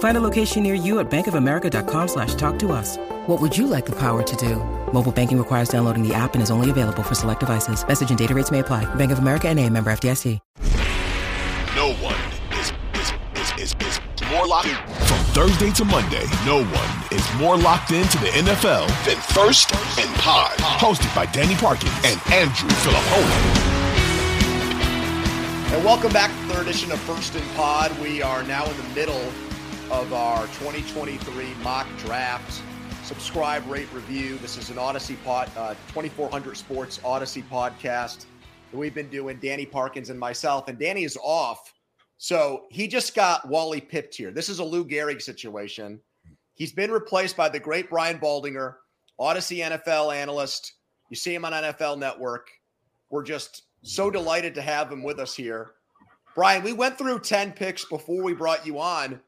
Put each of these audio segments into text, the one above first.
Find a location near you at bankofamerica.com slash talk to us. What would you like the power to do? Mobile banking requires downloading the app and is only available for select devices. Message and data rates may apply. Bank of America and a member FDIC. No one is, is, is, is, is more locked From Thursday to Monday, no one is more locked into the NFL than First and Pod. Hosted by Danny Parkins and Andrew Filippone. And welcome back to the third edition of First and Pod. We are now in the middle of our 2023 mock draft. Subscribe, rate, review. This is an Audacy pod, uh, 2400 Sports Audacy podcast that we've been doing. Danny Parkins and myself, and Danny is off, so he just got Wally pipped here. This is a Lou Gehrig situation. He's been replaced by the great Brian Baldinger, Audacy NFL analyst. You see him on NFL Network. We're just so delighted to have him with us here. Brian, we went through 10 picks before we brought you on,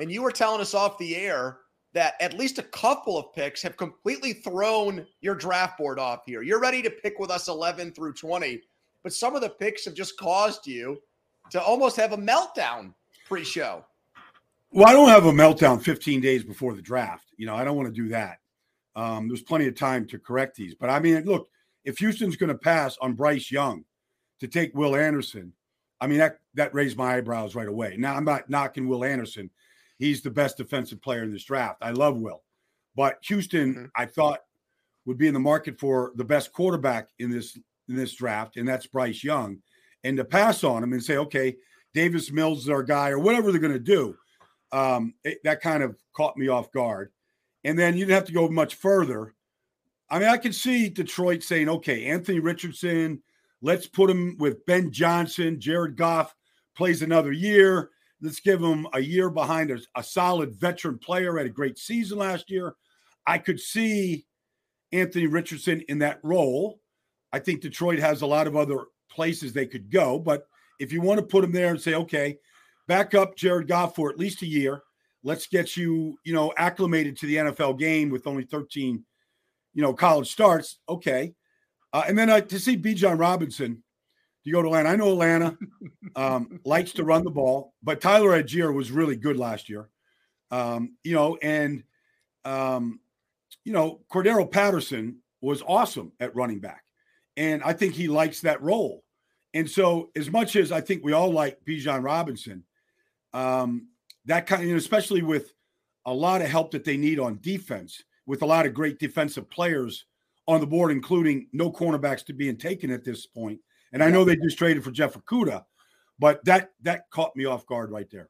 and you were telling us off the air that at least a couple of picks have completely thrown your draft board off here. You're ready to pick with us 11 through 20, but some of the picks have just caused you to almost have a meltdown pre show. Well, I don't have a meltdown 15 days before the draft. You know, I don't want to do that. Um, there's plenty of time to correct these. But I mean, look, if Houston's going to pass on Bryce Young to take Will Anderson, I mean, that, that raised my eyebrows right away. Now, I'm not knocking Will Anderson he's the best defensive player in this draft. I love Will. But Houston, mm-hmm. I thought would be in the market for the best quarterback in this in this draft, and that's Bryce Young. And to pass on him and say, okay, Davis Mills is our guy, or whatever they're going to do, um, it, that kind of caught me off guard. And then you didn't have to go much further. I mean, I can see Detroit saying, okay, Anthony Richardson, let's put him with Ben Johnson. Jared Goff plays another year. Let's give him a year behind a, a solid veteran player. Had a great season last year. I could see Anthony Richardson in that role. I think Detroit has a lot of other places they could go, but if you want to put him there and say, okay, back up Jared Goff for at least a year, let's get you, you know, acclimated to the NFL game with only 13, you know, college starts. Okay. Uh, and then uh, to see Bijan Robinson you go to Atlanta. I know Atlanta um, likes to run the ball, but Tyler Allgeier was really good last year. Um, you know, and um, you know, Cordarrelle Patterson was awesome at running back, and I think he likes that role. And so, as much as I think we all like Bijan Robinson, um, that kind of, especially with a lot of help that they need on defense, with a lot of great defensive players on the board, including no cornerbacks to being taken at this point. And I know they just traded for Jeff Okudah, but that that caught me off guard right there.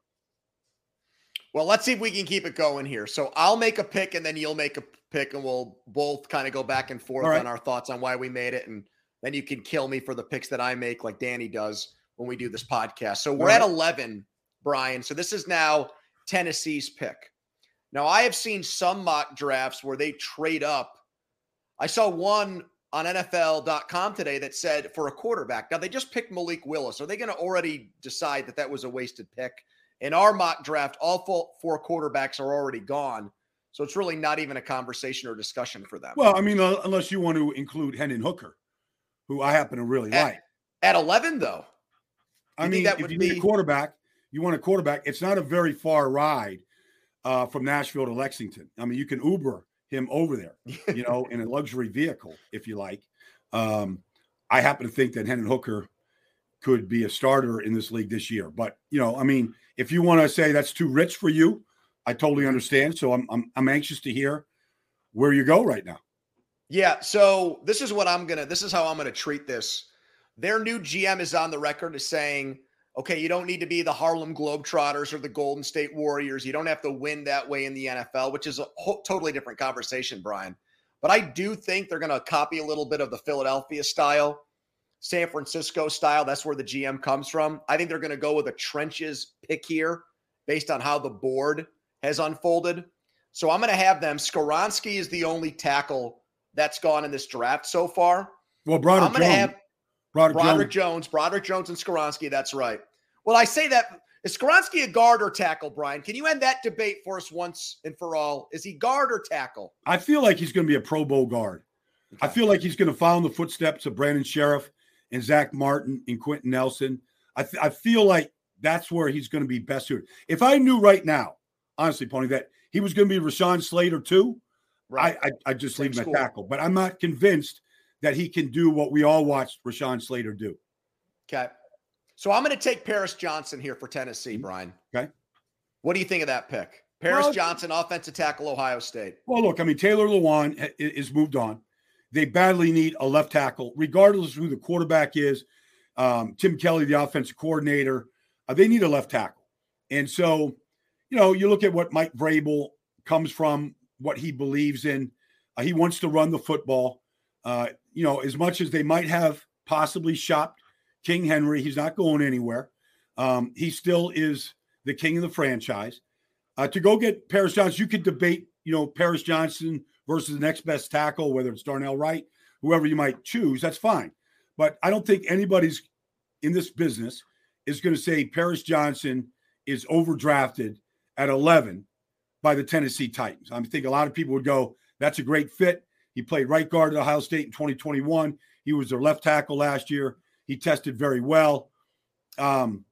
Well, let's see if we can keep it going here. So I'll make a pick and then you'll make a pick and we'll both kind of go back and forth right. on our thoughts on why we made it. And then you can kill me for the picks that I make like Danny does when we do this podcast. So we're right. at 11, Brian. So this is now Tennessee's pick. Now I have seen some mock drafts where they trade up. I saw one on NFL.com today that said for a quarterback. Now they just picked Malik Willis. Are they going to already decide that that was a wasted pick? In our mock draft, all four quarterbacks are already gone. So it's really not even a conversation or discussion for them. Well, I mean, uh, unless you want to include Hendon Hooker, who I happen to really at, like. At 11, though. I mean, that if you be... need a quarterback, you want a quarterback. It's not a very far ride uh, from Nashville to Lexington. I mean, you can Uber him over there, you know, in a luxury vehicle, if you like. Um, I happen to think that Hendon Hooker could be a starter in this league this year. But you know, I mean, if you want to say that's too rich for you, I totally understand. So I'm I'm I'm anxious to hear where you go right now. Yeah. So this is what I'm gonna. This is how I'm gonna treat this. Their new GM is on the record as saying Okay, you don't need to be the Harlem Globetrotters or the Golden State Warriors. You don't have to win that way in the NFL, which is a whole, totally different conversation, Brian. But I do think they're going to copy a little bit of the Philadelphia style, San Francisco style. That's where the GM comes from. I think they're going to go with a trenches pick here based on how the board has unfolded. So I'm going to have them. Skoronski is the only tackle that's gone in this draft so far. Well, Broderick I'm going to have Broderick, Broderick Jones. Jones, Broderick Jones, and Skoronski. That's right. Well, I say that is Skoronski a guard or tackle, Brian? Can you end that debate for us once and for all? Is he guard or tackle? I feel like he's going to be a Pro Bowl guard. Okay. I feel like he's going to follow in the footsteps of Brandon Scherff and Zach Martin and Quenton Nelson. I, th- I feel like that's where he's going to be best suited. If I knew right now, honestly, Pony, that he was going to be Rashawn Slater too, right. I, I, I just Same leave him at tackle. But I'm not convinced that he can do what we all watched Rashawn Slater do. Okay. So I'm going to take Paris Johnson here for Tennessee, mm-hmm. Brian. Okay. What do you think of that pick? Paris well, Johnson, offensive tackle, Ohio State. Well, look, I mean, Taylor Lewan is moved on. They badly need a left tackle, regardless of who the quarterback is. Um, Tim Kelly, the offensive coordinator, uh, they need a left tackle. And so, you know, you look at what Mike Vrabel comes from, what he believes in. Uh, he wants to run the football. Uh, you know, as much as they might have possibly shopped King Henry. He's not going anywhere. Um, he still is the king of the franchise. Uh, to go get Paris Johnson, you could debate, you know, Paris Johnson versus the next best tackle, whether it's Darnell Wright, whoever you might choose. That's fine. But I don't think anybody's in this business is going to say Paris Johnson is overdrafted at 11 by the Tennessee Titans. I think a lot of people would go, that's a great fit. He played right guard at Ohio State in 2021. He was their left tackle last year. He tested very well. Um,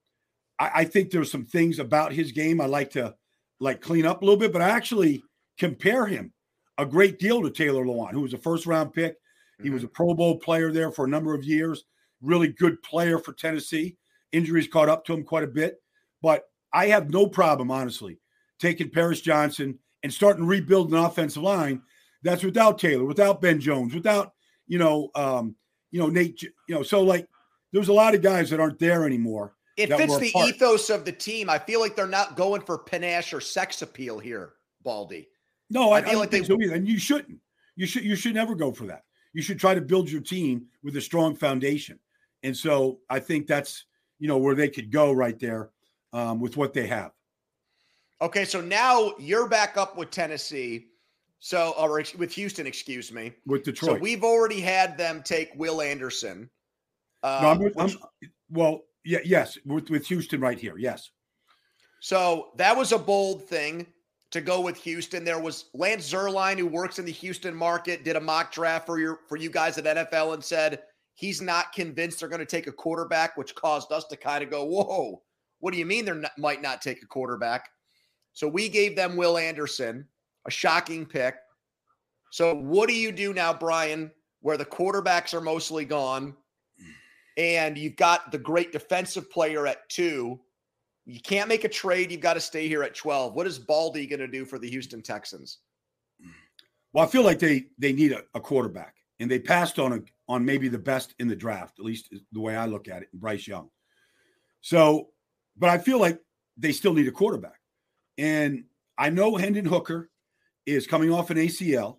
I, I think there's some things about his game I like to like clean up a little bit, but I actually compare him a great deal to Taylor Lewan, who was a first round pick. He was mm-hmm. a Pro Bowl player there for a number of years. Really good player for Tennessee. Injuries caught up to him quite a bit, but I have no problem, honestly, taking Paris Johnson and starting to rebuild an offensive line that's without Taylor, without Ben Jones, without you know, um, you know Nate, you know. So like, there's a lot of guys that aren't there anymore. It fits the part. ethos of the team. I feel like they're not going for panache or sex appeal here, Baldy. No, I, I feel I like they so either, and you shouldn't. You should you should never go for that. You should try to build your team with a strong foundation. And so I think that's you know where they could go right there um, with what they have. Okay, so now you're back up with Tennessee. So, or with Houston, excuse me. With Detroit. So we've already had them take Will Anderson. Um, no, I'm, which, I'm, well, yeah, yes, with, with Houston right here, yes. So that was a bold thing to go with Houston. There was Lance Zierlein, who works in the Houston market, did a mock draft for your for you guys at NFL and said he's not convinced they're going to take a quarterback, which caused us to kind of go, "Whoa, what do you mean they might not take a quarterback?" So we gave them Will Anderson, a shocking pick. So what do you do now, Brian, where the quarterbacks are mostly gone? and you've got the great defensive player at two. You can't make a trade. You've got to stay here at 12. What is Baldy going to do for the Houston Texans? Well, I feel like they they need a, a, quarterback, and they passed on a on maybe the best in the draft, at least the way I look at it, Bryce Young. So, but I feel like they still need a quarterback, and I know Hendon Hooker is coming off an ACL.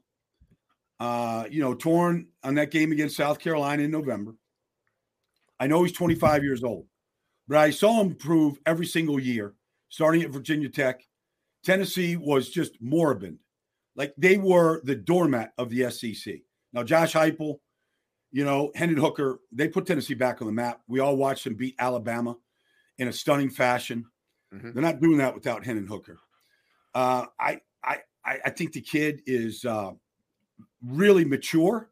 Uh, you know, torn on that game against South Carolina in November. I know he's 25 years old, but I saw him prove every single year, starting at Virginia Tech. Tennessee was just moribund. Like they were the doormat of the SEC. Now, Josh Heupel, you know, Hendon Hooker, they put Tennessee back on the map. We all watched them beat Alabama in a stunning fashion. Mm-hmm. They're not doing that without Hendon Hooker. Uh, I, I, I think the kid is uh, really mature.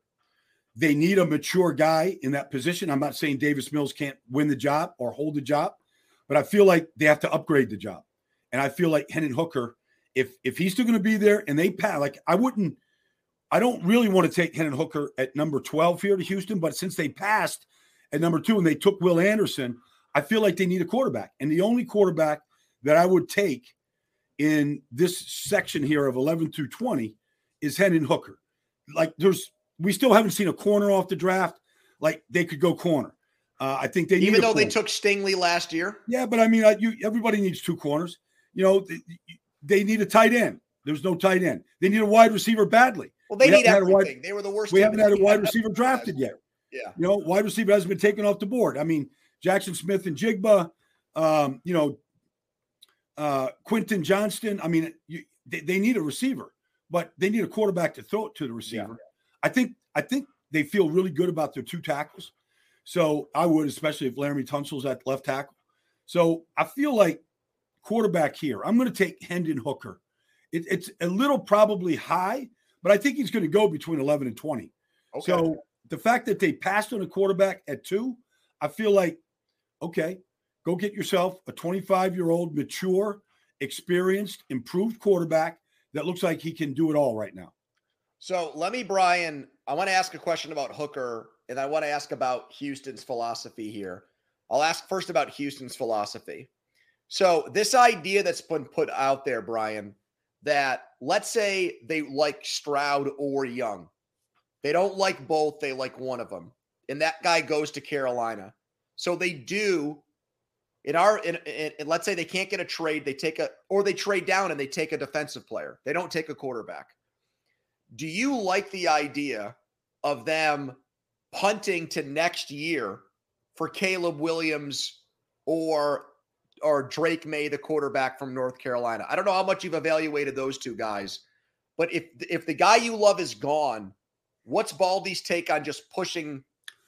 They need a mature guy in that position. I'm not saying Davis Mills can't win the job or hold the job, but I feel like they have to upgrade the job. And I feel like Hendon Hooker, if if he's still going to be there and they pass, like I wouldn't, I don't really want to take Hendon Hooker at number 12 here to Houston, but since they passed at number two and they took Will Anderson, I feel like they need a quarterback. And the only quarterback that I would take in this section here of 11 through 20 is Hendon Hooker. Like there's we still haven't seen a corner off the draft. Like they could go corner. Uh, I think they even though they took Stingley last year. Yeah, but I mean, uh, you everybody needs two corners. You know, they, they, need a tight end. There's no tight end. They need a wide receiver badly. Well, they we need everything. Wide, they were the worst. We haven't had a wide receiver drafted yet. Yeah, you know, wide receiver hasn't been taken off the board. I mean, Jackson Smith-Njigba. Um, you know, uh, Quentin Johnston. I mean, you, they, they, need a receiver, but they need a quarterback to throw it to the receiver. Yeah. I think I think they feel really good about their two tackles. So I would, especially if Laremy Tunsil's at left tackle. So I feel like quarterback here. I'm going to take Hendon Hooker. It, it's a little probably high, but I think he's going to go between 11 and 20. Okay. So the fact that they passed on a quarterback at two, I feel like, okay, go get yourself a 25 year old, mature, experienced, improved quarterback that looks like he can do it all right now. So let me, Brian, I want to ask a question about Hooker and I want to ask about Houston's philosophy here. I'll ask first about Houston's philosophy. So, this idea that's been put out there, Brian, that let's say they like Stroud or Young, they don't like both, they like one of them, and that guy goes to Carolina. So, they do. In our, in, in, in, let's say they can't get a trade, they take a, or they trade down and they take a defensive player. They don't take a quarterback. Do you like the idea of them punting to next year for Caleb Williams or or Drake Maye the quarterback from North Carolina. I don't know how much you've evaluated those two guys, but if if the guy you love is gone, what's Baldy's take on just pushing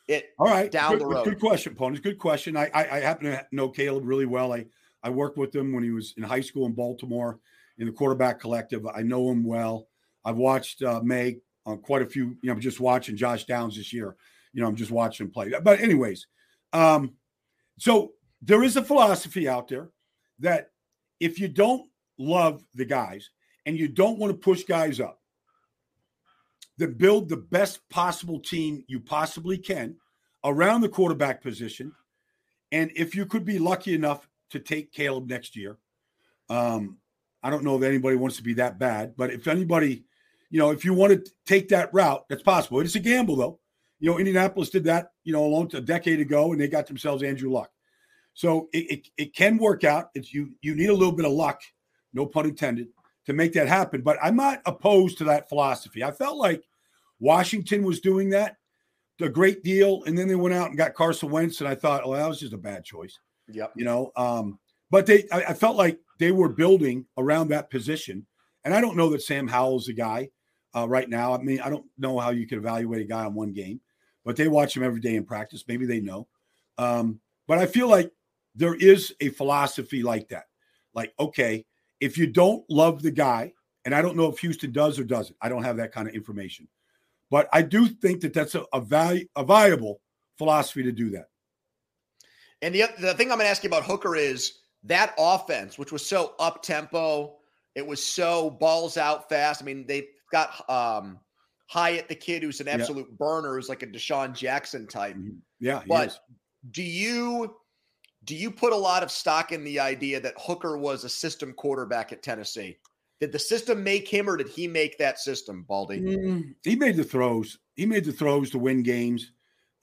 it all right down good, the road? Good question, Ponies. Good question. I, I, I happen to know Caleb really well. I I worked with him when he was in high school in Baltimore in the quarterback collective. I know him well. I've watched uh, Maye on quite a few. You know, just watching Josh Downs this year you know, I'm just watching him play. But anyways, um, so there is a philosophy out there that if you don't love the guys and you don't want to push guys up, then build the best possible team you possibly can around the quarterback position. And if you could be lucky enough to take Caleb next year, um, I don't know if anybody wants to be that bad, but if anybody, you know, if you want to take that route, that's possible. It's a gamble, though. You know, Indianapolis did that, you know, a long a decade ago, and they got themselves Andrew Luck. So it, it, it can work out. It's you you need a little bit of luck, no pun intended, to make that happen. But I'm not opposed to that philosophy. I felt like Washington was doing that a great deal, and then they went out and got Carson Wentz, and I thought, oh, that was just a bad choice. Yep. You know, um, but they I, I felt like they were building around that position. And I don't know that Sam Howell's the guy uh, right now. I mean, I don't know how you can evaluate a guy on one game but they watch him every day in practice. Maybe they know. Um, but I feel like there is a philosophy like that. Like, okay, if you don't love the guy, and I don't know if Houston does or doesn't, I don't have that kind of information. But I do think that that's a, a, value, a viable philosophy to do that. And the, the thing I'm going to ask you about Hooker is that offense, which was so up tempo, it was so balls out fast. I mean, they've got um, Hyatt, the kid who's an absolute yeah. burner, who's like a DeSean Jackson type. Mm-hmm. Yeah, but do you do you put a lot of stock in the idea that Hooker was a system quarterback at Tennessee? Did the system make him, or did he make that system, Baldy? Mm, he made the throws. He made the throws to win games.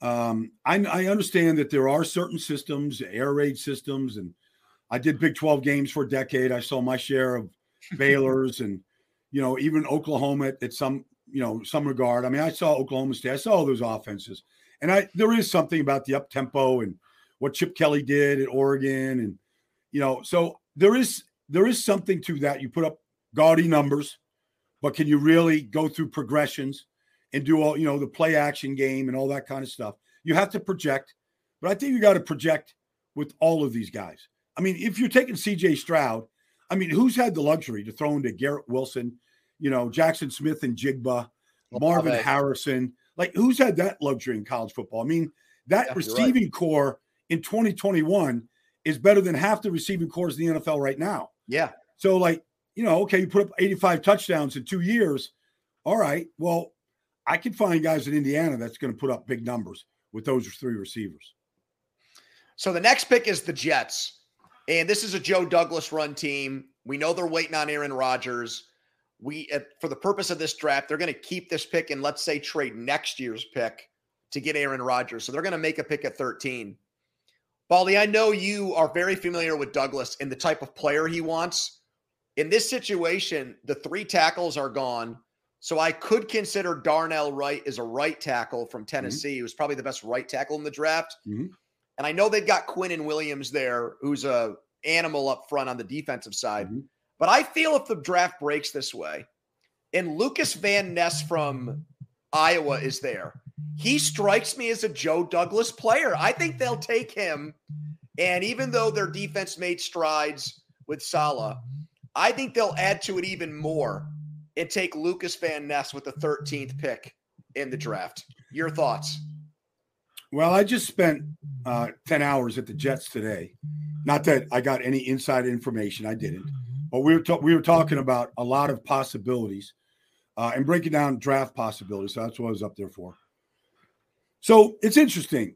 Um, I, I understand that there are certain systems, air raid systems, and I did Big 12 games for a decade. I saw my share of Baylor's and you know even Oklahoma at, at some you know some regard. I mean, I saw Oklahoma State. I saw all those offenses, and I there is something about the up tempo and what Chip Kelly did at Oregon, and you know, so there is there is something to that. You put up gaudy numbers, but can you really go through progressions and do all you know the play action game and all that kind of stuff? You have to project, but I think you got to project with all of these guys. I mean, if you're taking C.J. Stroud, I mean, who's had the luxury to throw into Garrett Wilson? you know, Jackson Smith-Njigba, Marvin Harrison. Like, who's had that luxury in college football? I mean, that yeah, receiving right. core in 2021 is better than half the receiving cores in the NFL right now. Yeah. So, like, you know, okay, you put up 85 touchdowns in two years. All right. Well, I can find guys in Indiana that's going to put up big numbers with those three receivers. So the next pick is the Jets. And this is a Joe Douglas run team. We know they're waiting on Aaron Rodgers we uh, for the purpose of this draft, they're going to keep this pick and let's say trade next year's pick to get Aaron Rodgers. So they're going to make a pick at 13. Baldy, I know you are very familiar with Douglas and the type of player he wants. In this situation, the three tackles are gone. So I could consider Darnell Wright as a right tackle from mm-hmm. Tennessee, mm-hmm. who's probably the best right tackle in the draft. Mm-hmm. And I know they've got Quinnen Williams there, who's a animal up front on the defensive side. Mm-hmm. But I feel if the draft breaks this way, and Lucas Van Ness from Iowa is there, he strikes me as a Joe Douglas player. I think they'll take him. And even though their defense made strides with Saleh, I think they'll add to it even more and take Lucas Van Ness with the 13th pick in the draft. Your thoughts? Well, I just spent uh, 10 hours at the Jets today. Not that I got any inside information, I didn't. But we were, ta- we were talking about a lot of possibilities uh, and breaking down draft possibilities. So that's what I was up there for. So it's interesting.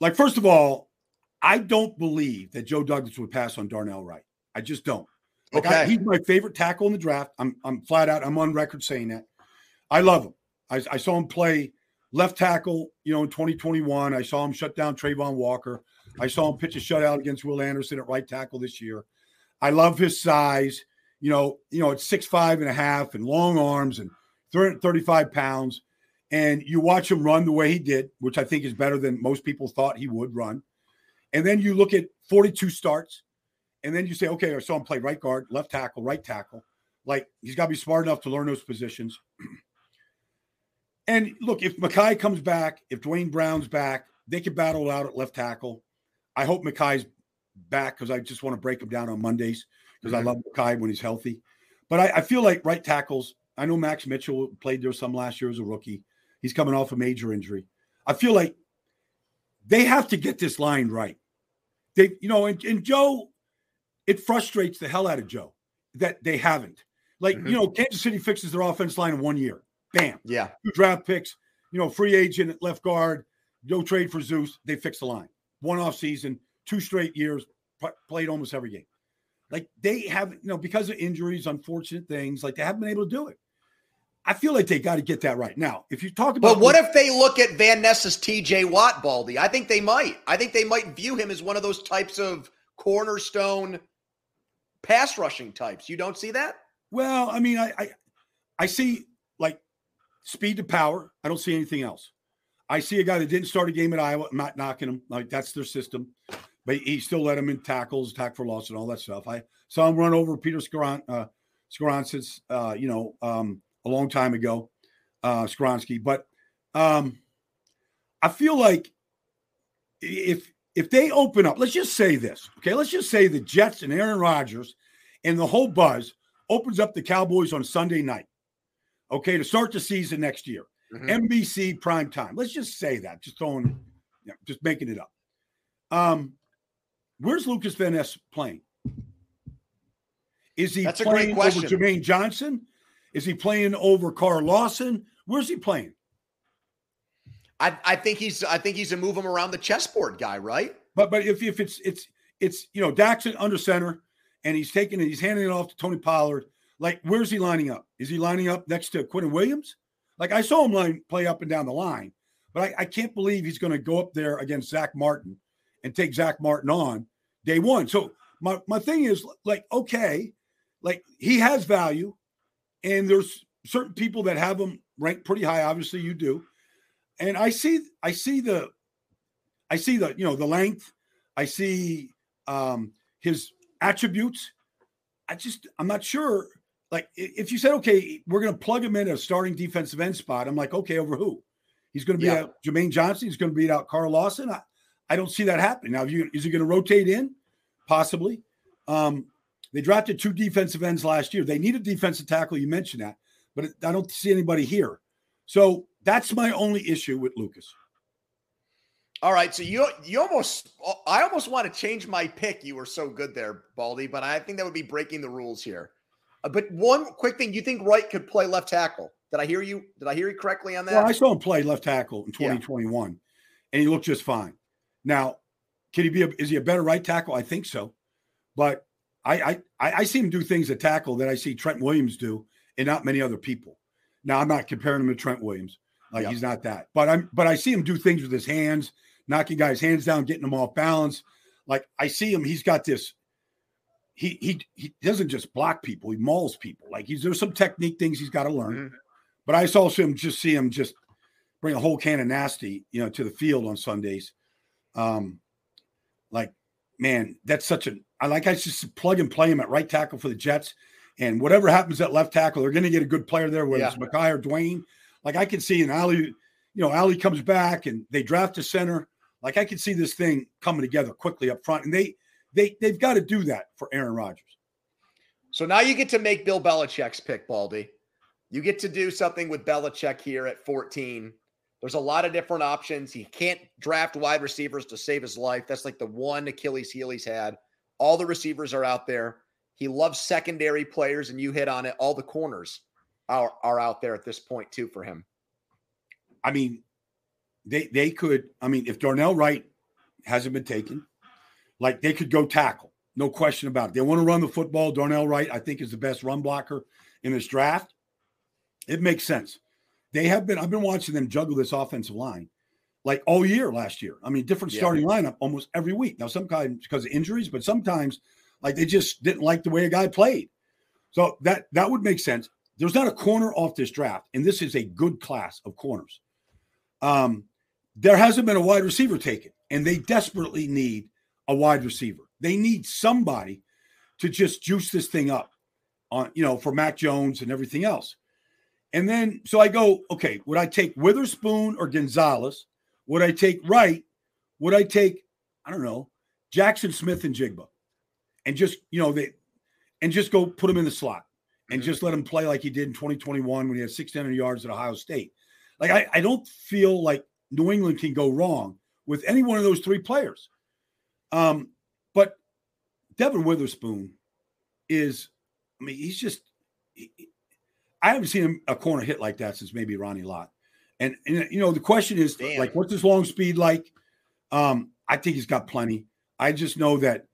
Like, first of all, I don't believe that Joe Douglas would pass on Darnell Wright. I just don't. Like okay. I, he's my favorite tackle in the draft. I'm I'm flat out. I'm on record saying that. I love him. I, I saw him play left tackle, you know, in 2021. I saw him shut down Travon Walker. I saw him pitch a shutout against Will Anderson at right tackle this year. I love his size. You know, you know, it's six five and a half and long arms and 335 pounds. And you watch him run the way he did, which I think is better than most people thought he would run. And then you look at 42 starts, and then you say, okay, I saw him play right guard, left tackle, right tackle. Like he's got to be smart enough to learn those positions. and look, if Mekhi comes back, if Duane Brown's back, they can battle out at left tackle. I hope Mekhi's back because I just want to break him down on Mondays because mm-hmm. I love Mekhi when he's healthy. But I, I, feel like right tackles. I know Max Mitchell played there some last year as a rookie. He's coming off a major injury. I feel like they have to get this line right. They, you know, and, and Joe it frustrates the hell out of Joe that they haven't. Like, mm-hmm. you know, Kansas City fixes their offense line in one year. Bam. Yeah. Two draft picks, you know, free agent at left guard, no trade for Zeus. They fix the line. One off season, two straight years, played almost every game. Like they have, you know, because of injuries, unfortunate things, like they haven't been able to do it. I feel like they got to get that right. Now, if you talk about But what if they look at Van Ness's TJ Watt, Baldy? I think they might. I think they might view him as one of those types of cornerstone pass rushing types. You don't see that? Well, I mean, I, I, I see like speed to power. I don't see anything else. I see a guy that didn't start a game at Iowa. I'm not knocking him. Like that's their system, but he still let him in tackles, tack for loss, and all that stuff. I saw him run over Peter Skoron, uh, Skoronsis, uh, you know, um, a long time ago, uh, Skoronski. But um, I feel like if if they open up, let's just say this, okay? Let's just say the Jets and Aaron Rodgers and the whole buzz opens up the Cowboys on Sunday night, okay, to start the season next year. Mm-hmm. NBC prime time. Let's just say that, just throwing, you know, just making it up. Um, where's Lucas Van Ness playing? Is he That's playing over Jermaine Johnson? Is he playing over Carl Lawson? Where's he playing? I, I think he's I think he's a move him around the chessboard guy, right? But but if, if it's it's it's you know Daxon under center and he's taking it, he's handing it off to Tony Pollard. Like, where's he lining up? Is he lining up next to Quinnen Williams? Like I saw him line play up and down the line, but I, I can't believe he's going to go up there against Zach Martin and take Zach Martin on day one. So my my thing is like, okay, like he has value, and there's certain people that have them ranked pretty high. Obviously, you do and I see I see the I see the you know the length. I see um, his attributes. I just I'm not sure. Like if you said okay, we're going to plug him in a starting defensive end spot, I'm like okay, over who? He's going to be yeah. out Jermaine Johnson. He's going to beat out Carl Lawson. I, I don't see that happening. Now, you, is he going to rotate in? Possibly. Um, they drafted two defensive ends last year. They need a defensive tackle. You mentioned that, but I don't see anybody here. So that's my only issue with Lucas. All right, so you you almost I almost want to change my pick. You were so good there, Baldy, but I think that would be breaking the rules here. Uh, but one quick thing, you think Wright could play left tackle? Did I hear you? Did I hear you correctly on that? Well, I saw him play left tackle in 2021, yeah. and he looked just fine. Now, can he be? A, is he a better right tackle? I think so, but I I I see him do things at tackle that I see Trent Williams do, and not many other people. Now, I'm not comparing him to Trent Williams, Like he's not that. But I'm but I see him do things with his hands, knocking guys' hands down, getting them off balance. Like I see him, he's got this. He he he doesn't just block people, he mauls people. Like he's there's some technique things he's got to learn. Mm-hmm. But I also him just see him just bring a whole can of nasty, you know, to the field on Sundays. Um, like, man, that's such a I like I just plug and play him at right tackle for the Jets. And whatever happens at left tackle, they're going to get a good player there, whether yeah. it's Mekhi or Duane. Like I can see an Ali, you know, Ali comes back and they draft a center. Like I can see this thing coming together quickly up front. And they they they've got to do that for Aaron Rodgers. So now you get to make Bill Belichick's pick, Baldy. You get to do something with Belichick here at 14. There's a lot of different options. He can't draft wide receivers to save his life. That's like the one Achilles heel he's had. All the receivers are out there. He loves secondary players, and you hit on it. All the corners are, are out there at this point, too, for him. I mean, they they could, I mean, if Darnell Wright hasn't been taken, like they could go tackle. No question about it. They want to run the football. Darnell Wright, I think, is the best run blocker in this draft. It makes sense. They have been, I've been watching them juggle this offensive line like all year last year. I mean, different yeah. starting lineup almost every week. Now, sometimes because of injuries, but sometimes like they just didn't like the way a guy played. So that that would make sense. There's not a corner off this draft, and this is a good class of corners. Um, there hasn't been a wide receiver taken, and they desperately need a wide receiver. They need somebody to just juice this thing up on, you know, for Mac Jones and everything else. And then, so I go, okay, would I take Witherspoon or Gonzalez? Would I take Wright? Would I take, I don't know, Jackson Smith-Njigba? And just, you know, they, and just go put him in the slot and mm-hmm. just let him play like he did in 2021 when he had 600 yards at Ohio State. Like, I, I don't feel like New England can go wrong with any one of those three players. Um, but Devin Witherspoon is, I mean, he's just, he, I haven't seen a corner hit like that since maybe Ronnie Lott. And, and you know, the question is Damn. like, what's his long speed like? Um, I think he's got plenty. I just know that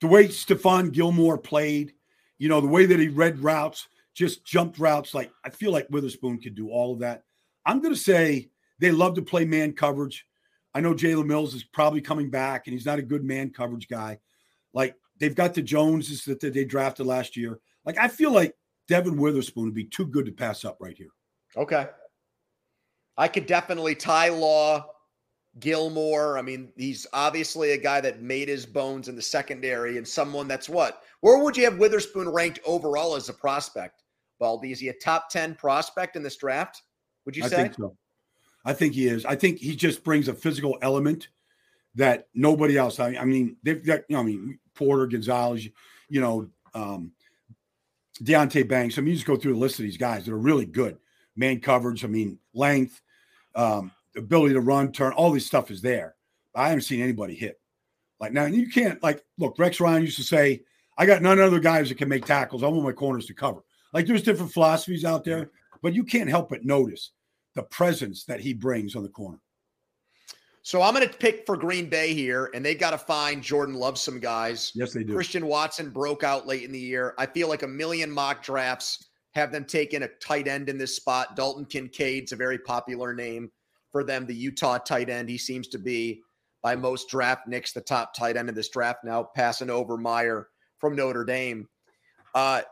the way Stephon Gilmore played, you know, the way that he read routes, just jumped routes, like I feel like Witherspoon could do all of that. I'm going to say they love to play man coverage. I know Jalen Mills is probably coming back, and he's not a good man coverage guy. Like they've got the Joneses that they drafted last year. Like I feel like Devin Witherspoon would be too good to pass up right here. Okay. I could definitely Ty Law, Gilmore. I mean, he's obviously a guy that made his bones in the secondary and someone that's what? Where would you have Witherspoon ranked overall as a prospect? Baldy, is he a top 10 prospect in this draft? Would you say? I think so. I think he is. I think he just brings a physical element that nobody else. I, mean, they've got, you know, I mean, Porter, Gonzalez, you know, um, Deonte Banks. I mean, you just go through the list of these guys that are really good. Man coverage, I mean, length, um, the ability to run, turn, all this stuff is there. I haven't seen anybody hit. Like now, you can't like look. Rex Ryan used to say, "I got none other guys that can make tackles. I want my corners to cover." Like there's different philosophies out there, but you can't help but notice the presence that he brings on the corner. So I'm going to pick for Green Bay here, and they got to find Jordan Love some guys. Yes, they do. Christian Watson broke out late in the year. I feel like a million mock drafts have them taking a tight end in this spot. Dalton Kincaid's a very popular name for them, the Utah tight end. He seems to be, by most draft nicks, the top tight end in this draft now, passing over Mayer from Notre Dame. Uh,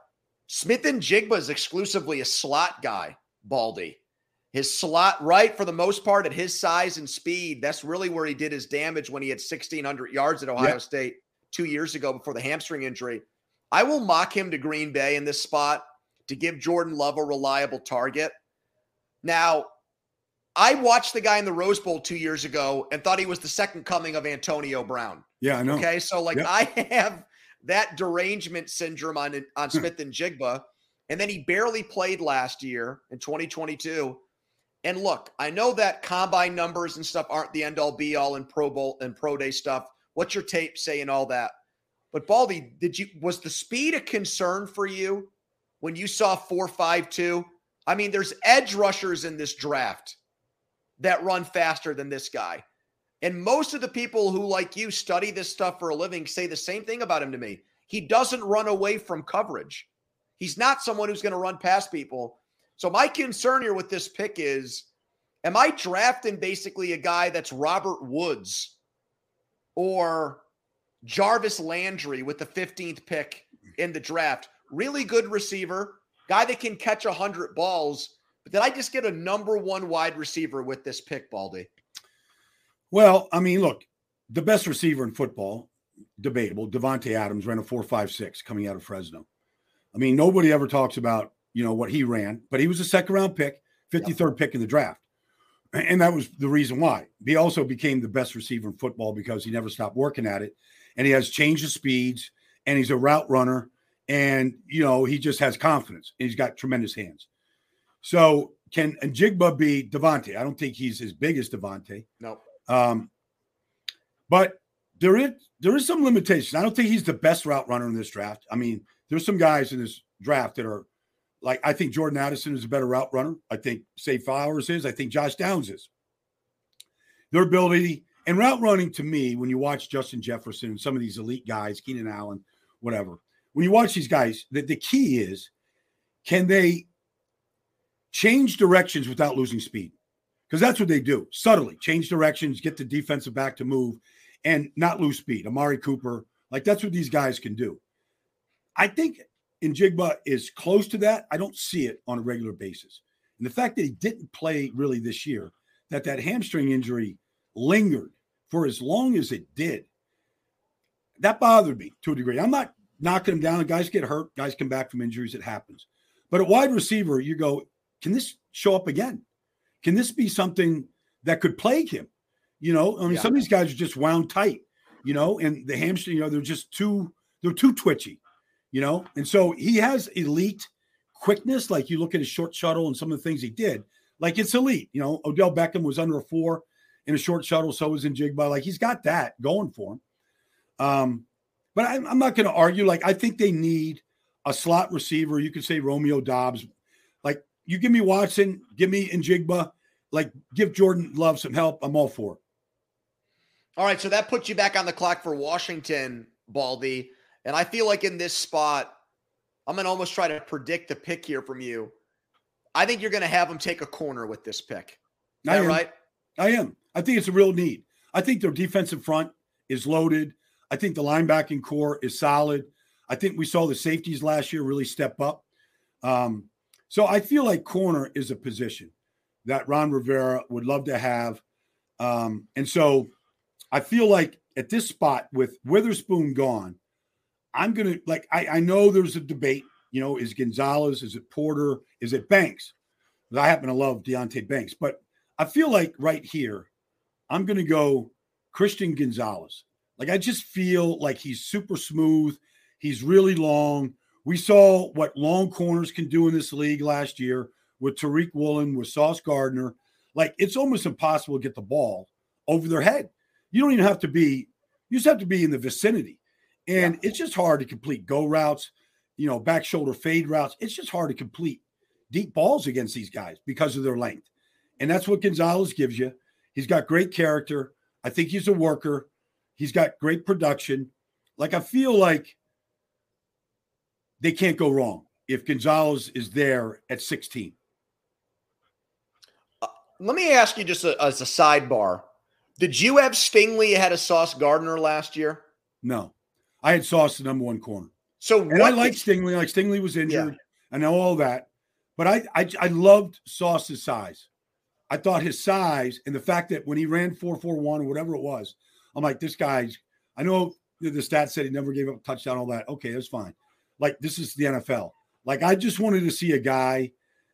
Smith-Njigba is exclusively a slot guy, Baldy. His slot right for the most part at his size and speed. That's really where he did his damage when he had 1,600 yards at Ohio yep. State two years ago before the hamstring injury. I will mock him to Green Bay in this spot to give Jordan Love a reliable target. Now, I watched the guy in the Rose Bowl two years ago and thought he was the second coming of Antonio Brown. Yeah, I know. Okay, so like yep. I have that derangement syndrome on on hmm. Smith-Njigba, and then he barely played last year in 2022. And look, I know that combine numbers and stuff aren't the end all be all in Pro Bowl and Pro Day stuff. What's your tape saying all that? But Baldy, did you was the speed a concern for you when you saw 452? I mean, there's edge rushers in this draft that run faster than this guy. And most of the people who, like you, study this stuff for a living say the same thing about him to me. He doesn't run away from coverage. He's not someone who's going to run past people. So, my concern here with this pick is Am I drafting basically a guy that's Robert Woods or Jarvis Landry with the 15th pick in the draft? Really good receiver, guy that can catch 100 balls. But did I just get a number one wide receiver with this pick, Baldy? Well, I mean, look, the best receiver in football, debatable. Davante Adams ran a four five six coming out of Fresno. I mean, nobody ever talks about you know what he ran, but he was a second round pick, fifty third yep. pick in the draft, and that was the reason why. He also became the best receiver in football because he never stopped working at it, and he has change of speeds, and he's a route runner, and you know he just has confidence, and he's got tremendous hands. So can Njigba be Davante? I don't think he's as big as Davante. No. Um, but there is there is some limitations. I don't think he's the best route runner in this draft. I mean, there's some guys in this draft that are like I think Jordan Addison is a better route runner. I think Zay Flowers is. I think Josh Downs is. Their ability and route running to me, when you watch Justin Jefferson and some of these elite guys, Keenan Allen, whatever, when you watch these guys, the, the key is can they change directions without losing speed? Because that's what they do subtly change directions, get the defensive back to move, and not lose speed. Amari Cooper, like that's what these guys can do. I think Njigba is close to that. I don't see it on a regular basis. And the fact that he didn't play really this year, that that hamstring injury lingered for as long as it did, that bothered me to a degree. I'm not knocking him down. Guys get hurt, guys come back from injuries. It happens. But at wide receiver, you go, can this show up again? Can this be something that could plague him? You know, I mean, yeah. some of these guys are just wound tight, you know, and the hamstring, you know, they're just too, they're too twitchy you know? And so he has elite quickness. Like you look at his short shuttle and some of the things he did, like it's elite. You know, Odell Beckham was under a four in a short shuttle, so was Njigba. Like he's got that going for him. Um, but I'm, I'm not going to argue. Like I think they need a slot receiver. You could say Romeo Doubs. Like you give me Watson, give me Njigba, like give Jordan Love some help. I'm all for it. All right, so that puts you back on the clock for Washington, Baldy. And I feel like in this spot, I'm going to almost try to predict the pick here from you. I think you're going to have them take a corner with this pick. Is I right? I am. I think it's a real need. I think their defensive front is loaded. I think the linebacking core is solid. I think we saw the safeties last year really step up. Um, so I feel like corner is a position that Ron Rivera would love to have. Um, and so I feel like at this spot with Witherspoon gone, I'm gonna like I, I know there's a debate. You know, is Gonzalez, is it Porter, is it Banks? I happen to love Deonte Banks, but I feel like right here, I'm gonna go Christian Gonzalez. Like I just feel like he's super smooth. He's really long. We saw what long corners can do in this league last year with Tariq Woolen, with Sauce Gardner. Like it's almost impossible to get the ball over their head. You don't even have to be, you just have to be in the vicinity. And yeah. it's just hard to complete go routes, you know, back shoulder fade routes. It's just hard to complete deep balls against these guys because of their length. And that's what Gonzalez gives you. He's got great character. I think he's a worker. He's got great production. Like I feel like they can't go wrong if Gonzalez is there at 16. Uh, let me ask you just a, as a sidebar. Did you have Stingley ahead of Sauce Gardner last year? No. I had Sauce the number one corner. So and I like Stingley. Like Stingley was injured. Yeah. I know all that, but I, I I loved Sauce's size. I thought his size and the fact that when he ran four four one or whatever it was, I'm like this guy's. I know the stats said he never gave up a touchdown. All that. Okay, that's fine. Like this is the NFL. Like I just wanted to see a guy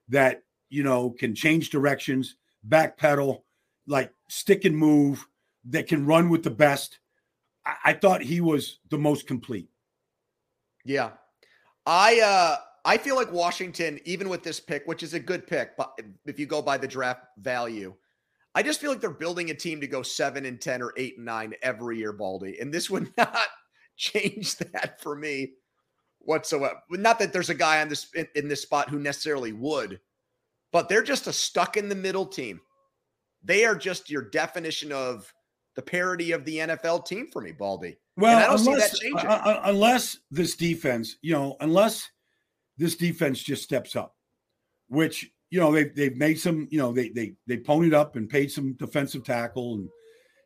that you know can change directions, backpedal, like stick and move, that can run with the best I, I thought he was the most complete. Yeah. I uh I feel like Washington, even with this pick, which is a good pick, but if you go by the draft value, I just feel like they're building a team to go seven and ten or eight and nine every year, Baldy. And this would not change that for me whatsoever. Not that there's a guy on this in, in this spot who necessarily would, but they're just a stuck in the middle team. They are just your definition of the parity of the NFL team for me, Baldy. Well, and I don't unless, see that changing. Uh, unless this defense, you know, unless this defense just steps up, which you know, they've they've made some, you know, they they they ponied up and paid some defensive tackle and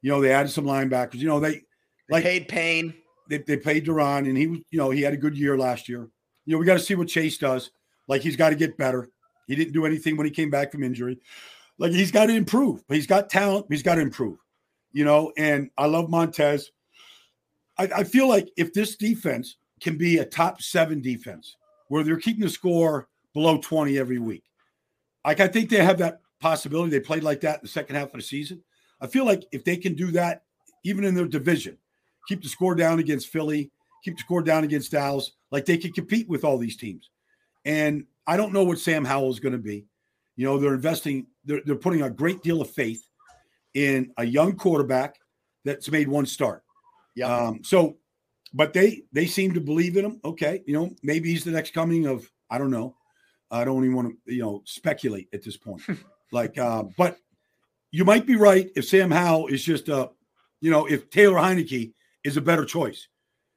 you know, they added some linebackers. You know, they like they paid Payne. They, they paid Duran, and he was, you know, he had a good year last year. You know, we got to see what Chase does. Like he's got to get better. He didn't do anything when he came back from injury. Like he's got to improve. He's got talent. He's got to improve. You know, and I love Montez. I, I feel like if this defense can be a top seven defense where they're keeping the score below 20 every week, like I think they have that possibility. They played like that in the second half of the season. I feel like if they can do that, even in their division, keep the score down against Philly, keep the score down against Dallas, like they can compete with all these teams. And I don't know what Sam Howell is going to be. You know, they're investing, they're, they're putting a great deal of faith in a young quarterback that's made one start. Yeah. Um, so, but they they seem to believe in him. Okay, you know, maybe he's the next coming of I don't know. I don't even want to you know speculate at this point. like, uh, but you might be right if Sam Howell is just a, you know, if Taylor Heinicke is a better choice,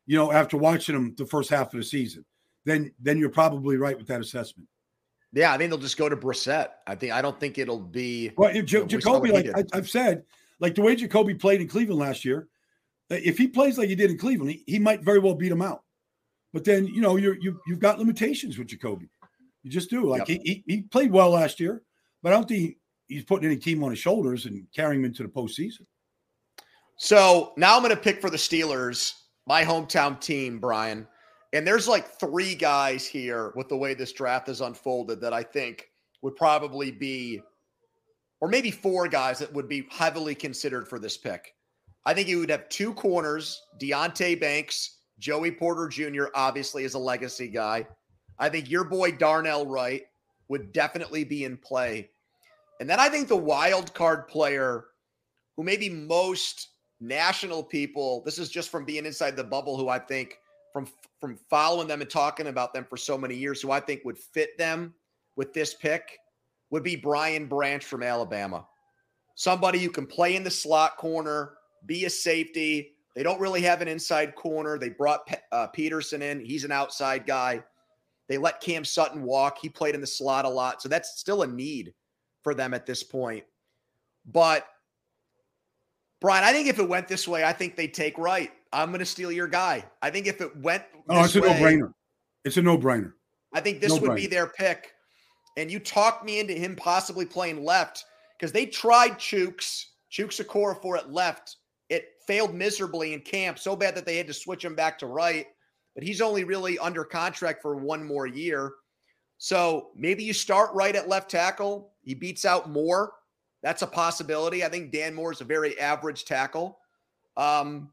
you know, after watching him the first half of the season, then then you're probably right with that assessment. Yeah, I think they'll just go to Brissett. I think I don't think it'll be. Well, J- Jacoby, like I, have said, like the way Jacoby played in Cleveland last year, if he plays like he did in Cleveland, he, he might very well beat him out. But then you know you're you you've got limitations with Jacoby. You just do. Like yep. he, he, he played well last year, but I don't think he's putting any team on his shoulders and carrying him into the postseason. So now I'm going to pick for the Steelers, my hometown team, Brian. And there's like three guys here with the way this draft is unfolded that I think would probably be, or maybe four guys that would be heavily considered for this pick. I think you would have two corners, Deonte Banks, Joey Porter Jr., obviously, is a legacy guy. I think your boy Darnell Wright would definitely be in play. And then I think the wild card player who maybe most national people, this is just from being inside the bubble, who I think from from following them and talking about them for so many years, who I think would fit them with this pick would be Brian Branch from Alabama. Somebody who can play in the slot corner, be a safety. They don't really have an inside corner. They brought uh, Peterson in. He's an outside guy. They let Cam Sutton walk. He played in the slot a lot. So that's still a need for them at this point. But Brian, I think if it went this way, I think they take Wright. I'm going to steal your guy. I think if it went, oh, it's a no brainer. It's a no brainer. I think this no would be their pick. And you talked me into him possibly playing left because they tried Chuks, Chuks Okorafor it left. It failed miserably in camp, so bad that they had to switch him back to right. But he's only really under contract for one more year. So maybe you start right at left tackle. He beats out Moore. That's a possibility. I think Dan Moore is a very average tackle. Um,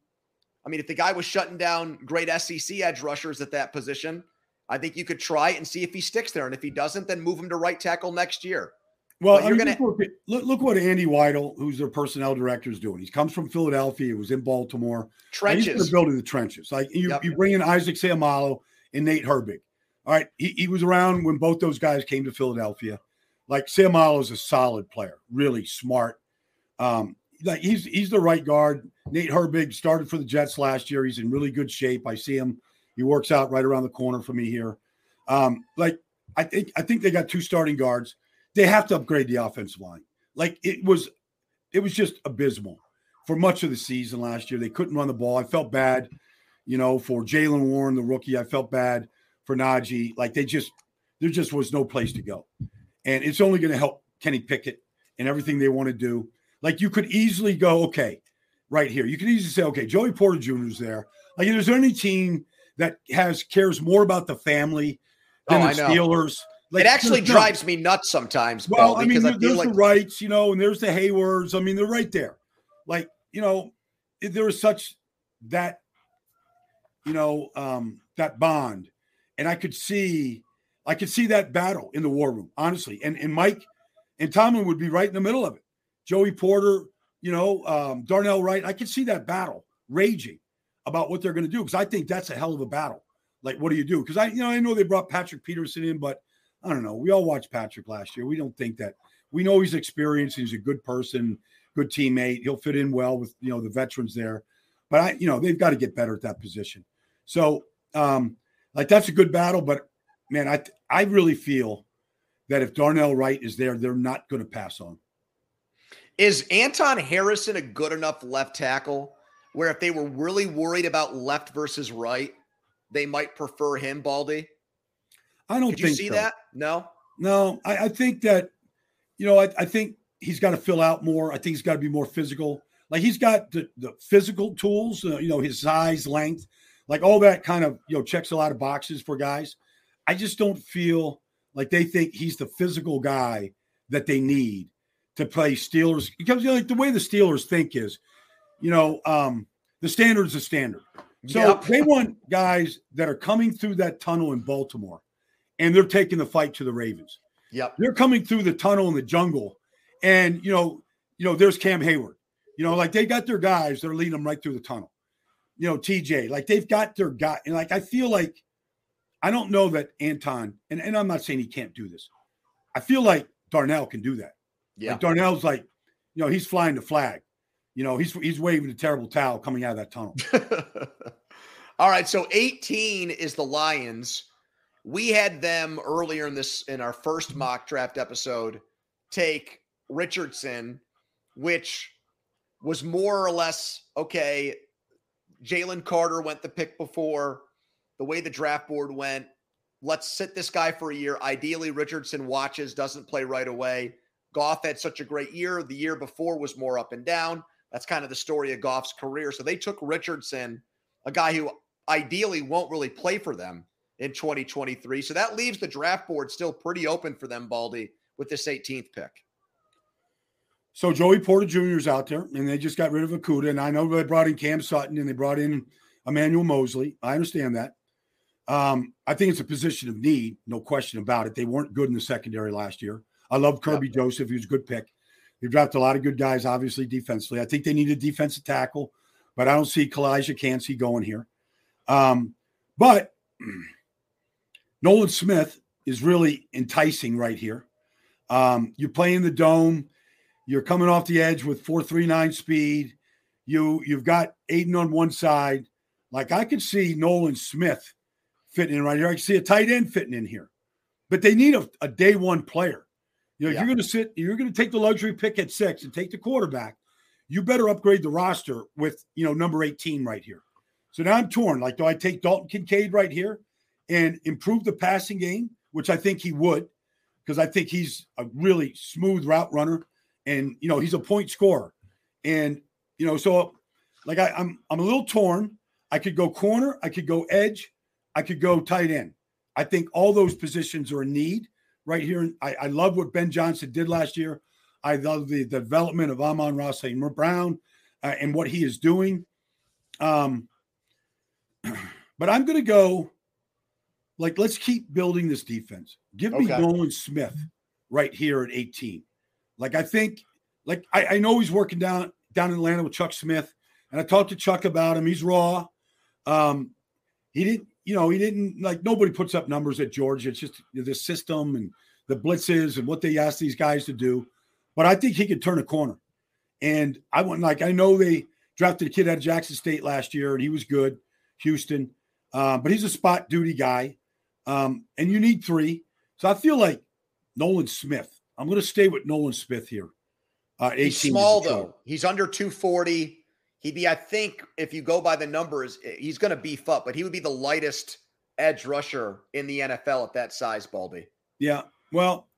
I mean, if the guy was shutting down great SEC edge rushers at that position, I think you could try it and see if he sticks there. And if he doesn't, then move him to right tackle next year. Well, you're going to look, look, what Andy Weidl, who's their personnel director, is doing. He comes from Philadelphia. He was in Baltimore. Trenches. He's building the trenches. Like you, yep. you bring in Isaac Seumalo and Nate Herbig. All right, he, he was around when both those guys came to Philadelphia. Like Seumalo is a solid player, really smart. Um, like he's he's the right guard. Nate Herbig started for the Jets last year. He's in really good shape. I see him. He works out right around the corner for me here. Um, like I think I think they got two starting guards. They have to upgrade the offensive line. Like it was, it was just abysmal for much of the season last year. They couldn't run the ball. I felt bad, you know, for Jaylen Warren, the rookie. I felt bad for Najee. Like they just, there just was no place to go. And it's only going to help Kenny Pickett and everything they want to do. Like you could easily go, okay, right here. You could easily say, okay, Joey Porter Jr. is there. Like, is there any team that has cares more about the family oh, than oh, the Steelers? Like, it actually drives me nuts sometimes. Well, Paul, I mean, there, I there's like- the rights, you know, and there's the Heywards. I mean, they're right there. Like, you know, there is such that, you know, um, that bond and I could see, I could see that battle in the war room, honestly. And and Mike and Tomlin would be right in the middle of it. Joey Porter, you know, um, Darnell Wright. I could see that battle raging about what they're going to do because I think that's a hell of a battle. Like, what do you do? Because I, you know, I know they brought Patrick Peterson in, but I don't know. We all watched Patrick last year. We don't think that. We know he's experienced. He's a good person, good teammate. He'll fit in well with you know the veterans there. But I, you know, they've got to get better at that position. So, um, like that's a good battle, but man, I I really feel that if Darnell Wright is there, they're not going to pass on. Is Anton Harrison a good enough left tackle where if they were really worried about left versus right, they might prefer him, Baldy? I don't Did think you see so. that? No. No, I, I think that, you know, I, I think he's got to fill out more. I think he's got to be more physical. Like he's got the, the physical tools, uh, you know, his size, length, like all that kind of, you know, checks a lot of boxes for guys. I just don't feel like they think he's the physical guy that they need to play Steelers. Because you know, like the way the Steelers think is, you know, um, the standard is the standard. So Yep. they want guys that are coming through that tunnel in Baltimore and they're taking the fight to the Ravens. Yep. They're coming through the tunnel in the jungle, and you know, you know, there's Cam Heyward. You know, like they got their guys, they're leading them right through the tunnel. You know, TJ, like they've got their guy, and like I feel like I don't know that Anton, and, and I'm not saying he can't do this. I feel like Darnell can do that. Yeah. Like Darnell's like, you know, he's flying the flag. You know, he's he's waving a terrible towel coming out of that tunnel. All right, so 18 is the Lions. We had them earlier in this in our first mm-hmm. mock draft episode take Richardson, which was more or less okay. Jalen Carter went the pick before the way the draft board went. Let's sit this guy for a year. Ideally, Richardson watches, doesn't play right away. Goff had such a great year. The year before was more up and down. That's kind of the story of Goff's career. So they took Richardson, a guy who ideally won't really play for them in 2023. So that leaves the draft board still pretty open for them, Baldy, with this 18th pick. So Joey Porter Jr. is out there, and they just got rid of Okudah. And I know they brought in Cam Sutton and they brought in Emmanuel Moseley. I understand that. Um, I think it's a position of need, no question about it. They weren't good in the secondary last year. I love Kerby Joseph; he was a good pick. They drafted a lot of good guys, obviously defensively. I think they need a defensive tackle, but I don't see Calijah Kancey going here. Um, but Nolan Smith is really enticing right here. Um, you're playing the dome. You're coming off the edge with 439 speed. You you've got Aiden on one side. Like I could see Nolan Smith fitting in right here. I can see a tight end fitting in here. But they need a, a day one player. You know, if Yeah. you're going to sit, you're going to take the luxury pick at six and take the quarterback. You better upgrade the roster with you know number 18 right here. So now I'm torn. Like, do I take Dalton Kincaid right here and improve the passing game, which I think he would, because I think he's a really smooth route runner, and you know he's a point scorer, and you know so like I, I'm I'm a little torn. I could go corner, I could go edge, I could go tight end. I think all those positions are in need right here. I, I love what Ben Johnson did last year. I love the development of Amon-Ra St. Brown uh, and what he is doing. Um, but I'm going to go like let's keep building this defense. Give me Okay. Nolan Smith right here at 18. Like I think, like I, I know he's working down down in Atlanta with Chuck Smith, and I talked to Chuck about him. He's raw. Um, he didn't, you know, he didn't like nobody puts up numbers at Georgia. It's just the system and the blitzes and what they ask these guys to do. But I think he could turn a corner. And I went like I know they drafted a kid out of Jackson State last year, and he was good, Houston. Uh, but he's a spot duty guy, um, and you need three. So I feel like Nolan Smith. I'm going to stay with Nolan Smith here. Uh, He's small though. He's under 240. He'd be, I think, if you go by the numbers, eh, he's going to beef up, but he would be the lightest edge rusher in the NFL at that size, Baldy. Yeah. Well,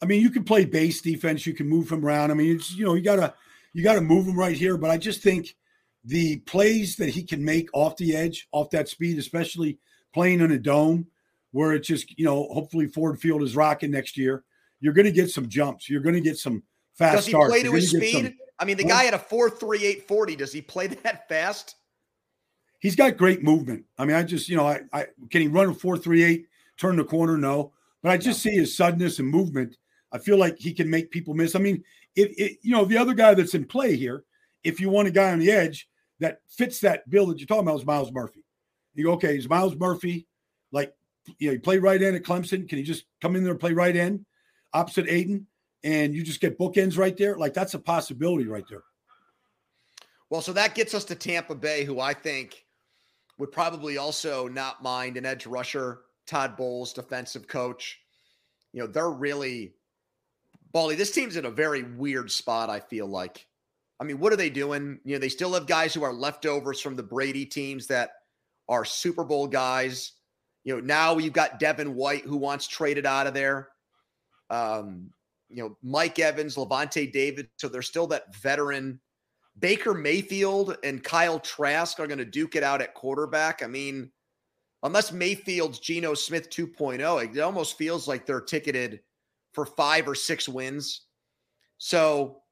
I mean, you can play base defense. You can move him around. I mean, it's you know, you gotta you gotta move him right here. But I just think the plays that he can make off the edge, off that speed, especially playing in a dome where it's just you know, hopefully Ford Field is rocking next year. You're going to get some jumps. You're going to get some fast Does he starts. play to his gonna some- speed? I mean, the guy had a 4.38 40. Does he play that fast? he's got great movement. I mean, I just, you know, I, I can he run a four three eight, turn the corner? No, but I just see his suddenness and movement. I feel like he can make people miss. I mean, if it, you know, the other guy that's in play here, if you want a guy on the edge that fits that bill that you're talking about, is Myles Murphy. You go, okay, is Myles Murphy like, you know, he played right end at Clemson? Can you just come in there and play right end opposite Aiden? And you just get bookends right there. Like that's a possibility right there. Well, so that gets us to Tampa Bay, who I think would probably also not mind an edge rusher, Todd Bowles, defensive coach. you know, they're really Baldy. This team's in a very weird spot. I feel like. I mean, what are they doing? You know, they still have guys who are leftovers from the Brady teams that are Super Bowl guys. You know, now you've got Devin White who wants traded out of there. Um, you know, Mike Evans, Lavonte David. So there's still that veteran. Baker Mayfield and Kyle Trask are going to duke it out at quarterback. I mean, unless Mayfield's Geno Smith 2.0, it almost feels like they're ticketed for five or six wins. So,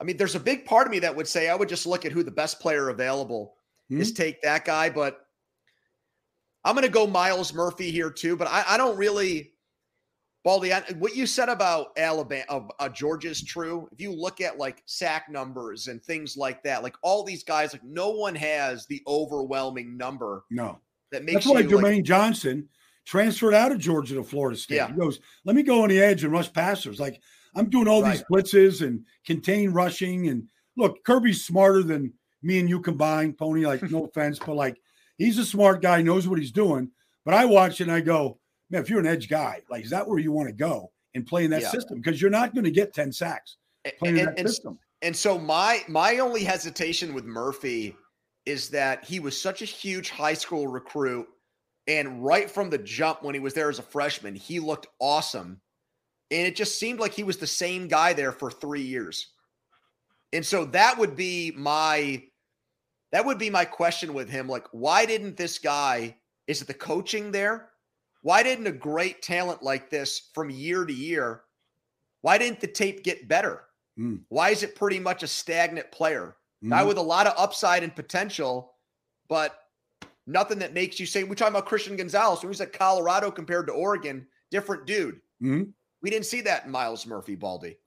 I mean, there's a big part of me that would say I would just look at who the best player available mm-hmm. is, take that guy. But I'm going to go Miles Murphy here too. But I, I don't really. Baldy, what you said about Alabama, uh, uh, Georgia's true. If you look at like sack numbers and things like that, like all these guys, like no one has the overwhelming number. No, that makes that's why Jermaine like, Johnson transferred out of Georgia to Florida State. Yeah. He goes, let me go on the edge and rush passers. Like I'm doing all right. these blitzes and contain rushing. And look, Kirby's smarter than me and you combined, Poni. Like, no offense, but like he's a smart guy, knows what he's doing. But I watch it and I go, man, if you're an edge guy, like, is that where you want to go and play in that yeah. system? Because you're not going to get 10 sacks playing and, in that and, system. And so my my only hesitation with Murphy is that he was such a huge high school recruit and right from the jump, when he was there as a freshman, he looked awesome. And it just seemed like he was the same guy there for three years. And so that would be my that would be my question with him. Like, why didn't this guy, is it the coaching there? Why didn't a great talent like this from year to year? Why didn't the tape get better? Mm. Why is it pretty much a stagnant player? Mm. Guy with a lot of upside and potential, but Nothing that makes you say, we're talking about Christian Gonzalez, who's at Colorado compared to Oregon, different dude. Mm-hmm. We didn't see that in Myles Murphy, Baldy.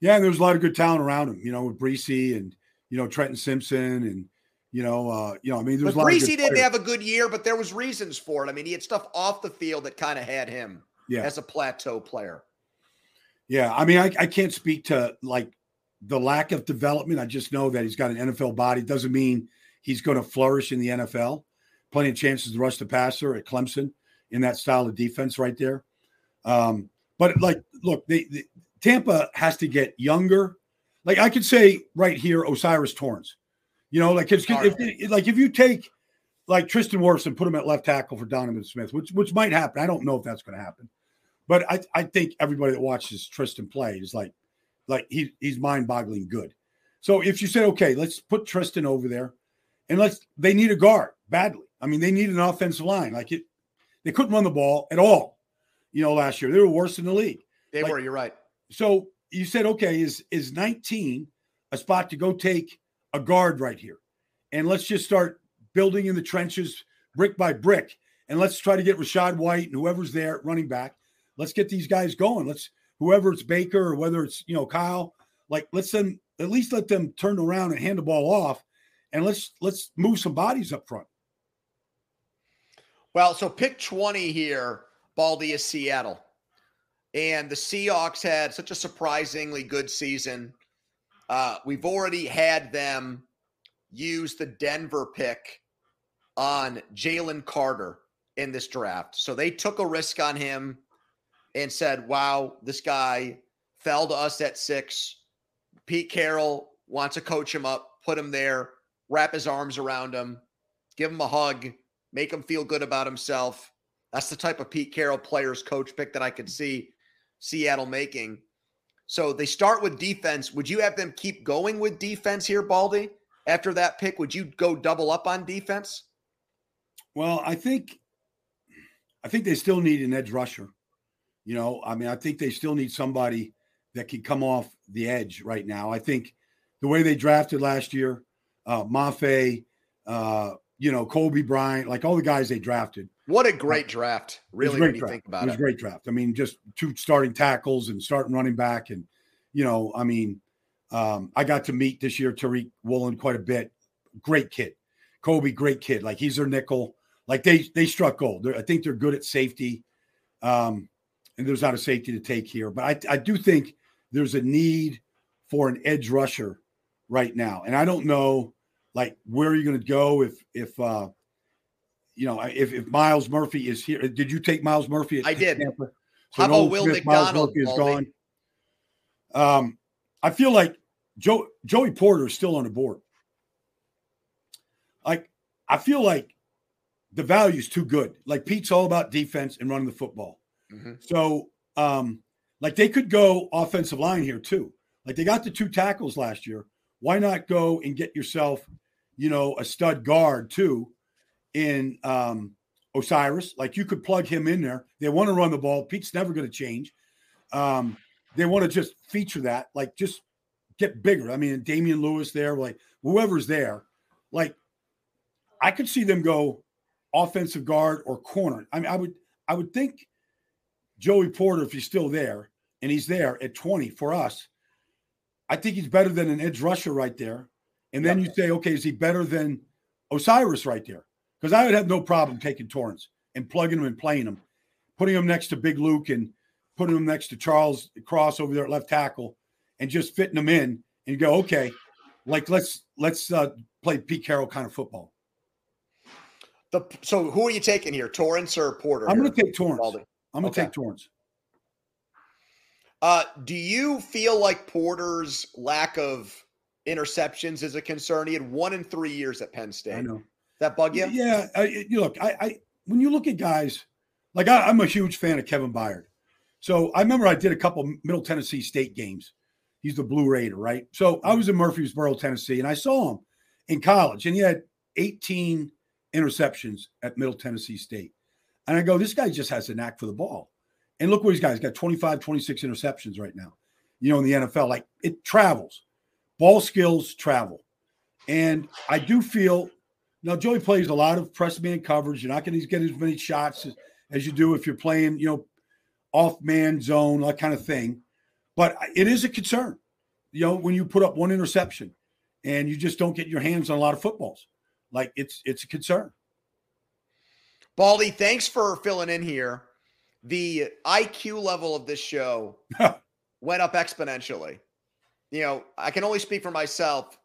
Yeah, and there was a lot of good talent around him, you know, with Bresee and, you know, Trenton Simpson and, you know, uh, you know, I mean, there was but a lot Bresee didn't have a good year, but there was reasons for it. I mean, he had stuff off the field that kind of had him yeah. as a plateau player. Yeah, I mean, I, I can't speak to like the lack of development. I just know that he's got an NFL body. Doesn't mean he's going to flourish in the NFL plenty of chances to rush the passer at Clemson in that style of defense right there. Um, but like, look, they, they, Tampa has to get younger. Like I could say right here, O'Cyrus Torrence. You know, like if, if like if you take like Tristan Wirfs and put him at left tackle for Donovan Smith, which which might happen. I don't know if that's going to happen, but I I think everybody that watches Tristan play is like like he he's mind boggling good. So if you said okay, let's put Tristan over there, and let's they need a guard badly. I mean, they need an offensive line. Like it, they couldn't run the ball at all. You know, last year they were worse in the league. They like, were. You're right. So you said, okay, is is 19 a spot to go take a guard right here, and let's just start building in the trenches brick by brick, and let's try to get Rachaad White and whoever's there running back. Let's get these guys going. Let's whoever it's Baker or whether it's you know Kyle, like let's them at least let them turn around and hand the ball off, and let's let's move some bodies up front. Well, so pick 20 here, Baldy is Seattle. And the Seahawks had such a surprisingly good season. Uh, we've already had them use the Denver pick on Jalen Carter in this draft. So they took a risk on him and said, wow, this guy fell to us at six. Pete Carroll wants to coach him up, put him there, wrap his arms around him, give him a hug make him feel good about himself. That's the type of Pete Carroll players coach pick that I could see Seattle making. So they start with defense. Would you have them keep going with defense here, Baldy? After that pick, would you go double up on defense? Well, I think I think they still need an edge rusher. You know, I mean, I think they still need somebody that can come off the edge right now. I think the way they drafted last year, uh, Mafe, uh, you know, Coby Bryant, like all the guys they drafted. What a great draft, really, great when draft. you think about it. Was it was a great draft. I mean, just two starting tackles and starting running back. And, you know, I mean, um, I got to meet this year Tariq Woolen quite a bit. Great kid. Coby, great kid. Like he's their nickel. Like they they struck gold. They're, I think they're good at safety. Um, and there's not a safety to take here. But I, I do think there's a need for an edge rusher right now. And I don't know like where are you going to go if if uh you know if if Myles Murphy is here? Did you take Myles Murphy? I did. Tampa? So How about Will Smith, McDonald? Is gone. Um, I feel like Joe, Joey Porter is still on the board. Like I feel like the value is too good. Like Pete's all about defense and running the football. Mm-hmm. So, um, like they could go offensive line here too. Like they got the two tackles last year. Why not go and get yourself, you know, a stud guard too in um, O'Cyrus? Like you could plug him in there. They want to run the ball. Pete's never going to change. Um, they want to just feature that, like just get bigger. I mean, Damien Lewis there, like whoever's there, like I could see them go offensive guard or corner. I mean, I would I would think Joey Porter, if he's still there, and he's there at 20 for us, I think he's better than an edge rusher right there. And then yep. you say, okay, is he better than O'Cyrus right there? Because I would have no problem taking Torrence and plugging him and playing him, putting him next to Big Luke and putting him next to Charles Cross over there at left tackle and just fitting them in and you go, okay, like let's let's uh, play Pete Carroll kind of football. The so who are you taking here, Torrence or Porter? I'm going to take Torrence. Baldy? I'm going to okay. take Torrence. Uh, do you feel like Porter's lack of interceptions is a concern? He had one in three years at Penn State. I know that bug you? Yeah. I, you look, I, I when you look at guys like I, am a huge fan of Kevin Byard. So I remember I did a couple Middle Tennessee State games. He's the Blue Raider, right? So I was in Murfreesboro, Tennessee, and I saw him in college, and he had 18 interceptions at Middle Tennessee State. And I go, this guy just has a knack for the ball. And look what he's got. He's got 25, 26 interceptions right now, you know, in the NFL. Like it travels. Ball skills travel. And I do feel now Joey plays a lot of press man coverage. You're not going to get as many shots as, as you do if you're playing, you know, off man zone, that kind of thing. But it is a concern, you know, when you put up one interception and you just don't get your hands on a lot of footballs. Like it's it's a concern. Baldy, thanks for filling in here. The IQ level of this show went up exponentially. You know, I can only speak for myself.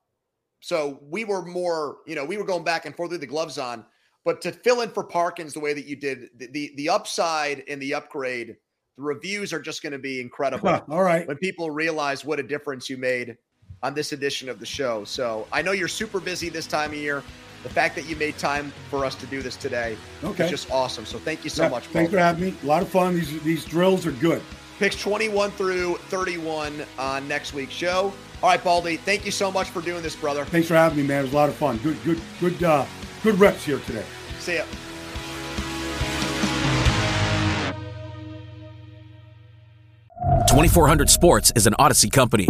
So we were more, you know, we were going back and forth with the gloves on. But to fill in for Parkins the way that you did, the the, the upside and the upgrade, the reviews are just going to be incredible. All right. When people realize what a difference you made on this edition of the show. So I know you're super busy this time of year the fact that you made time for us to do this today okay. is just awesome. So thank you so yeah, much. Thanks for having me. A lot of fun. These these drills are good. Picks 21 through 31 on next week's show. All right, Baldy. Thank you so much for doing this, brother. Thanks for having me, man. It was a lot of fun. Good, good, good, uh, good reps here today. See ya. Twenty four hundred Sports is an Audacy company.